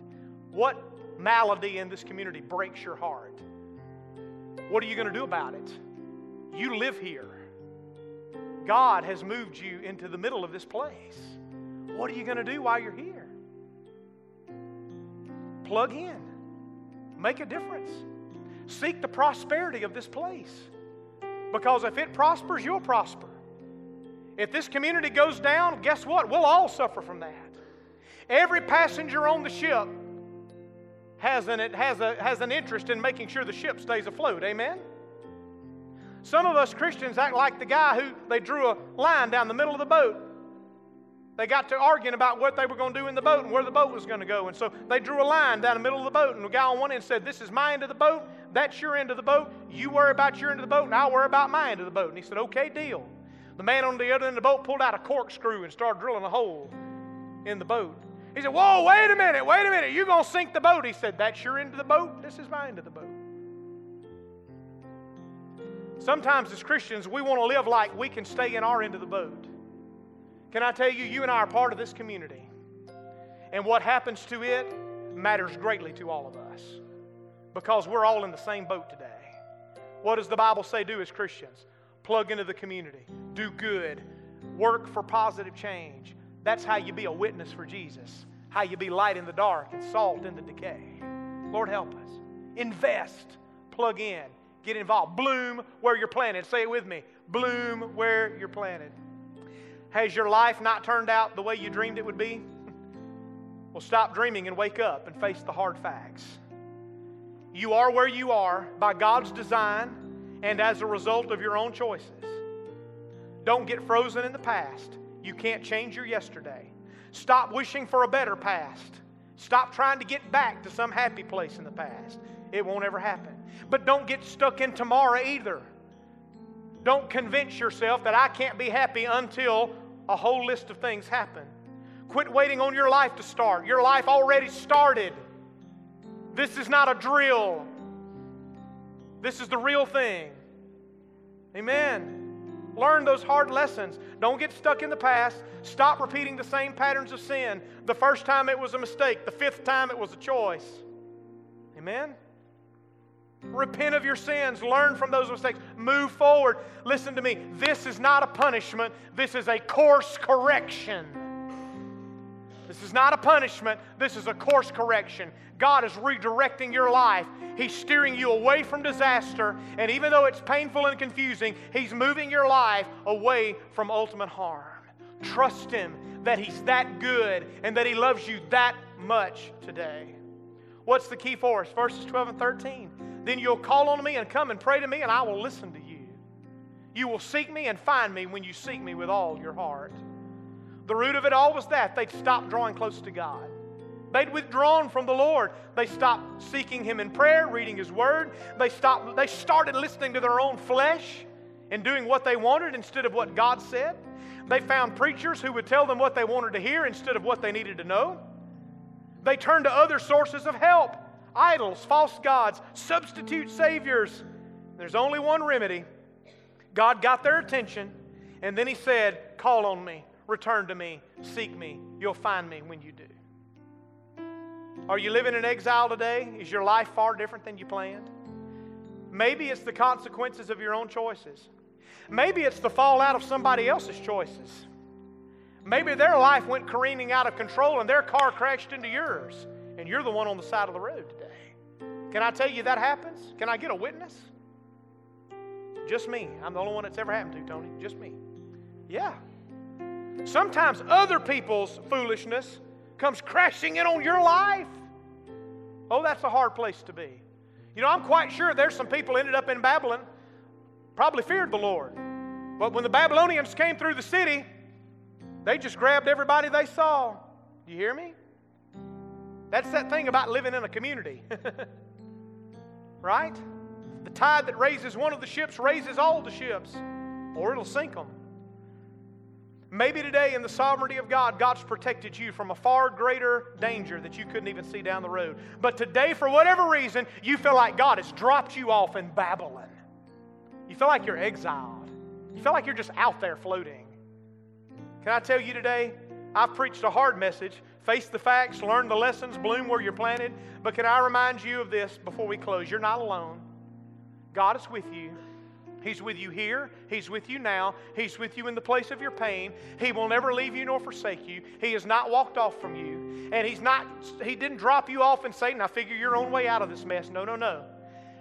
S2: What malady in this community breaks your heart? What are you going to do about it? You live here. God has moved you into the middle of this place. What are you going to do while you're here? Plug in, make a difference, seek the prosperity of this place. Because if it prospers, you'll prosper. If this community goes down, guess what? We'll all suffer from that. Every passenger on the ship has an, has, a, has an interest in making sure the ship stays afloat. Amen? Some of us Christians act like the guy who they drew a line down the middle of the boat. They got to arguing about what they were going to do in the boat and where the boat was going to go. And so they drew a line down the middle of the boat. And the guy on one end said, This is my end of the boat. That's your end of the boat. You worry about your end of the boat, and I'll worry about my end of the boat. And he said, Okay, deal. The man on the other end of the boat pulled out a corkscrew and started drilling a hole in the boat. He said, Whoa, wait a minute, wait a minute. You're going to sink the boat. He said, That's your end of the boat. This is my end of the boat. Sometimes as Christians, we want to live like we can stay in our end of the boat. Can I tell you, you and I are part of this community. And what happens to it matters greatly to all of us because we're all in the same boat today. What does the Bible say do as Christians? Plug into the community, do good, work for positive change. That's how you be a witness for Jesus, how you be light in the dark and salt in the decay. Lord, help us. Invest, plug in, get involved, bloom where you're planted. Say it with me bloom where you're planted. Has your life not turned out the way you dreamed it would be? well, stop dreaming and wake up and face the hard facts. You are where you are by God's design and as a result of your own choices. Don't get frozen in the past. You can't change your yesterday. Stop wishing for a better past. Stop trying to get back to some happy place in the past. It won't ever happen. But don't get stuck in tomorrow either. Don't convince yourself that I can't be happy until a whole list of things happen. Quit waiting on your life to start. Your life already started. This is not a drill, this is the real thing. Amen. Learn those hard lessons. Don't get stuck in the past. Stop repeating the same patterns of sin. The first time it was a mistake, the fifth time it was a choice. Amen. Repent of your sins. Learn from those mistakes. Move forward. Listen to me. This is not a punishment, this is a course correction. This is not a punishment, this is a course correction. God is redirecting your life. He's steering you away from disaster, and even though it's painful and confusing, He's moving your life away from ultimate harm. Trust Him that He's that good and that He loves you that much today. What's the key for us? Verses 12 and 13. Then you'll call on me and come and pray to me, and I will listen to you. You will seek me and find me when you seek me with all your heart. The root of it all was that they'd stopped drawing close to God. They'd withdrawn from the Lord. They stopped seeking Him in prayer, reading His Word. They, stopped, they started listening to their own flesh and doing what they wanted instead of what God said. They found preachers who would tell them what they wanted to hear instead of what they needed to know. They turned to other sources of help idols, false gods, substitute saviors. There's only one remedy. God got their attention, and then He said, Call on me, return to me, seek me. You'll find me when you do. Are you living in exile today? Is your life far different than you planned? Maybe it's the consequences of your own choices. Maybe it's the fallout of somebody else's choices. Maybe their life went careening out of control and their car crashed into yours, and you're the one on the side of the road today. Can I tell you that happens? Can I get a witness? Just me. I'm the only one that's ever happened to, Tony. Just me. Yeah. Sometimes other people's foolishness comes crashing in on your life. Oh, that's a hard place to be. You know, I'm quite sure there's some people ended up in Babylon, probably feared the Lord. But when the Babylonians came through the city, they just grabbed everybody they saw. You hear me? That's that thing about living in a community. right? The tide that raises one of the ships raises all the ships, or it'll sink them. Maybe today, in the sovereignty of God, God's protected you from a far greater danger that you couldn't even see down the road. But today, for whatever reason, you feel like God has dropped you off in Babylon. You feel like you're exiled. You feel like you're just out there floating. Can I tell you today? I've preached a hard message. Face the facts, learn the lessons, bloom where you're planted. But can I remind you of this before we close? You're not alone. God is with you. He's with you here. He's with you now. He's with you in the place of your pain. He will never leave you nor forsake you. He has not walked off from you. And he's not he didn't drop you off and say, "Now figure your own way out of this mess." No, no, no.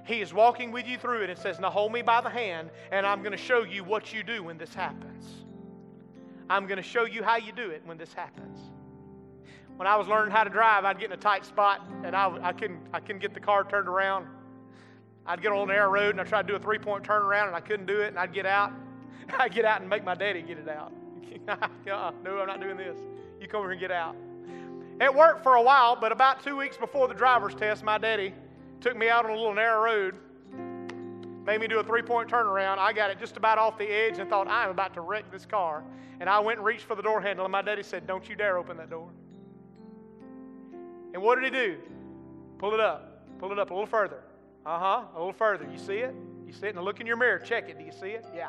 S2: He is walking with you through it and says, "Now hold me by the hand, and I'm going to show you what you do when this happens. I'm going to show you how you do it when this happens." When I was learning how to drive, I'd get in a tight spot and I, I, couldn't, I couldn't get the car turned around. I'd get on an narrow road and I'd try to do a three point turnaround and I couldn't do it and I'd get out. I'd get out and make my daddy get it out. uh no, I'm not doing this. You come over and get out. It worked for a while, but about two weeks before the driver's test, my daddy took me out on a little narrow road, made me do a three point turnaround. I got it just about off the edge and thought, I'm about to wreck this car. And I went and reached for the door handle, and my daddy said, Don't you dare open that door. And what did he do? Pull it up. Pull it up a little further. Uh huh. A little further. You see it? You see it? Now look in your mirror. Check it. Do you see it? Yeah.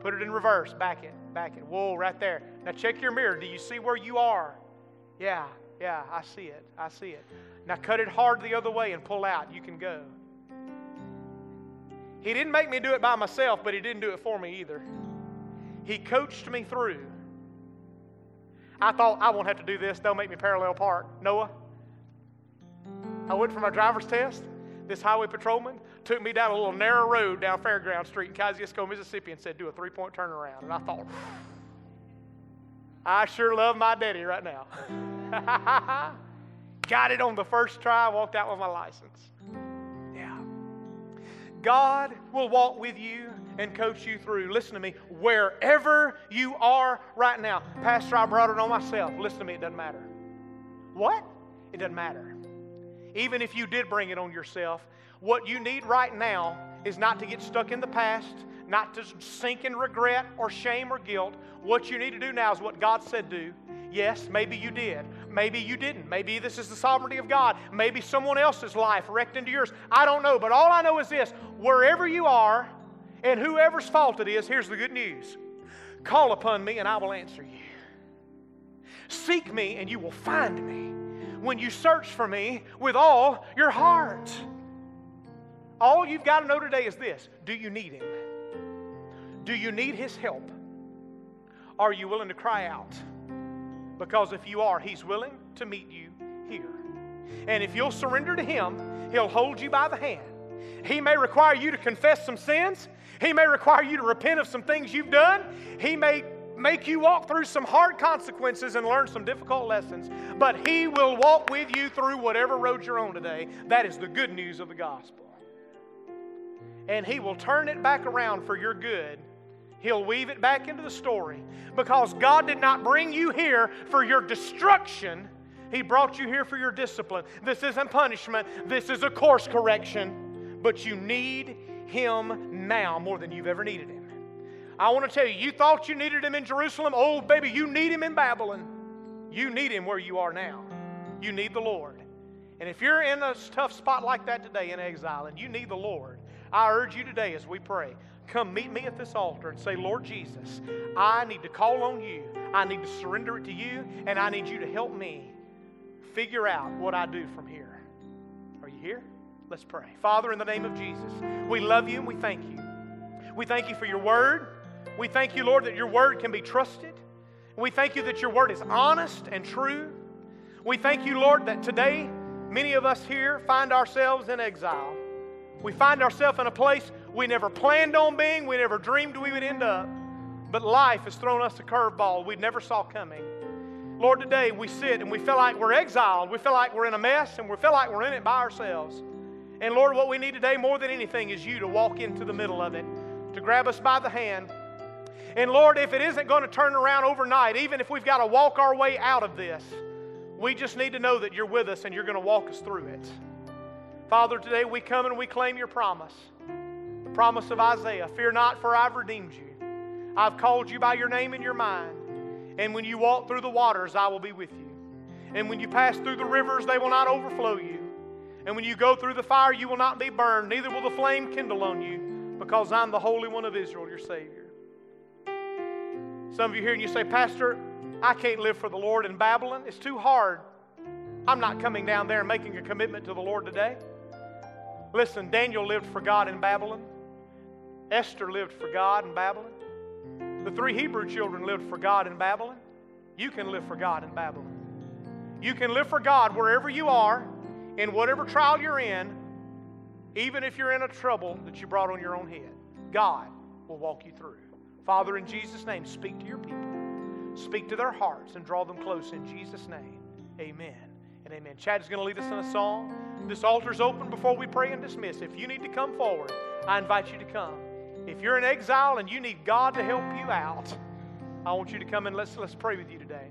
S2: Put it in reverse. Back it. Back it. Whoa, right there. Now check your mirror. Do you see where you are? Yeah. Yeah. I see it. I see it. Now cut it hard the other way and pull out. You can go. He didn't make me do it by myself, but He didn't do it for me either. He coached me through. I thought I won't have to do this. They'll make me parallel park. Noah, I went for my driver's test. This highway patrolman took me down a little narrow road down Fairground Street in Kosciusko, Mississippi, and said, "Do a three-point turnaround." And I thought, I sure love my daddy right now. Got it on the first try. Walked out with my license. Yeah. God will walk with you and coach you through. Listen to me. Wherever you are right now, Pastor, I brought it on myself. Listen to me. It doesn't matter. What? It doesn't matter. Even if you did bring it on yourself, what you need right now is not to get stuck in the past, not to sink in regret or shame or guilt. What you need to do now is what God said do. Yes, maybe you did. Maybe you didn't. Maybe this is the sovereignty of God. Maybe someone else's life wrecked into yours. I don't know. But all I know is this wherever you are and whoever's fault it is, here's the good news call upon me and I will answer you. Seek me and you will find me when you search for me with all your heart. All you've got to know today is this Do you need Him? Do you need His help? Are you willing to cry out? Because if you are, He's willing to meet you here. And if you'll surrender to Him, He'll hold you by the hand. He may require you to confess some sins. He may require you to repent of some things you've done. He may make you walk through some hard consequences and learn some difficult lessons. But He will walk with you through whatever road you're on today. That is the good news of the gospel. And He will turn it back around for your good. He'll weave it back into the story because God did not bring you here for your destruction. He brought you here for your discipline. This isn't punishment, this is a course correction. But you need Him now more than you've ever needed Him. I want to tell you, you thought you needed him in Jerusalem. Oh, baby, you need him in Babylon. You need him where you are now. You need the Lord. And if you're in a tough spot like that today in exile and you need the Lord, I urge you today as we pray, come meet me at this altar and say, Lord Jesus, I need to call on you. I need to surrender it to you, and I need you to help me figure out what I do from here. Are you here? Let's pray. Father, in the name of Jesus, we love you and we thank you. We thank you for your word. We thank you, Lord, that your word can be trusted. We thank you that your word is honest and true. We thank you, Lord, that today many of us here find ourselves in exile. We find ourselves in a place we never planned on being, we never dreamed we would end up. But life has thrown us a curveball we never saw coming. Lord, today we sit and we feel like we're exiled. We feel like we're in a mess and we feel like we're in it by ourselves. And Lord, what we need today more than anything is you to walk into the middle of it, to grab us by the hand and Lord, if it isn't going to turn around overnight, even if we've got to walk our way out of this, we just need to know that you're with us and you're going to walk us through it. Father, today we come and we claim your promise the promise of Isaiah Fear not, for I've redeemed you. I've called you by your name and your mind. And when you walk through the waters, I will be with you. And when you pass through the rivers, they will not overflow you. And when you go through the fire, you will not be burned, neither will the flame kindle on you, because I'm the Holy One of Israel, your Savior. Some of you here and you say, Pastor, I can't live for the Lord in Babylon. It's too hard. I'm not coming down there and making a commitment to the Lord today. Listen, Daniel lived for God in Babylon. Esther lived for God in Babylon. The three Hebrew children lived for God in Babylon. You can live for God in Babylon. You can live for God wherever you are, in whatever trial you're in, even if you're in a trouble that you brought on your own head. God will walk you through. Father, in Jesus' name, speak to your people. Speak to their hearts and draw them close in Jesus' name. Amen and amen. Chad is going to lead us in a song. This altar's open before we pray and dismiss. If you need to come forward, I invite you to come. If you're in exile and you need God to help you out, I want you to come and let's, let's pray with you today.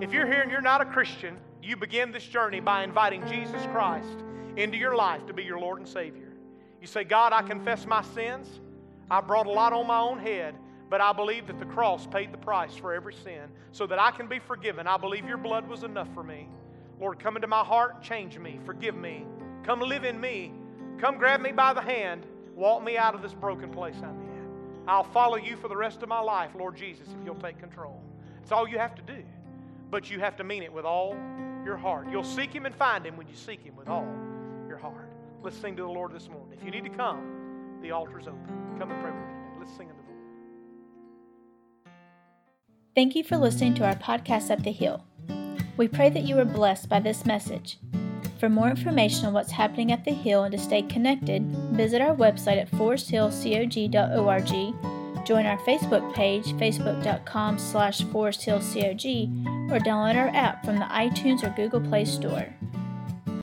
S2: If you're here and you're not a Christian, you begin this journey by inviting Jesus Christ into your life to be your Lord and Savior. You say, God, I confess my sins. I brought a lot on my own head. But I believe that the cross paid the price for every sin so that I can be forgiven. I believe your blood was enough for me. Lord, come into my heart, change me, forgive me. Come live in me. Come grab me by the hand, walk me out of this broken place I'm in. I'll follow you for the rest of my life, Lord Jesus, if you'll take control. It's all you have to do. But you have to mean it with all your heart. You'll seek Him and find Him when you seek Him with all your heart. Let's sing to the Lord this morning. If you need to come, the altar's open. Come and pray with me. Let's sing.
S3: Thank you for listening to our podcast at the Hill. We pray that you are blessed by this message. For more information on what's happening at the Hill and to stay connected, visit our website at foresthillcog.org, join our Facebook page, facebook.com slash foresthillcog, or download our app from the iTunes or Google Play Store.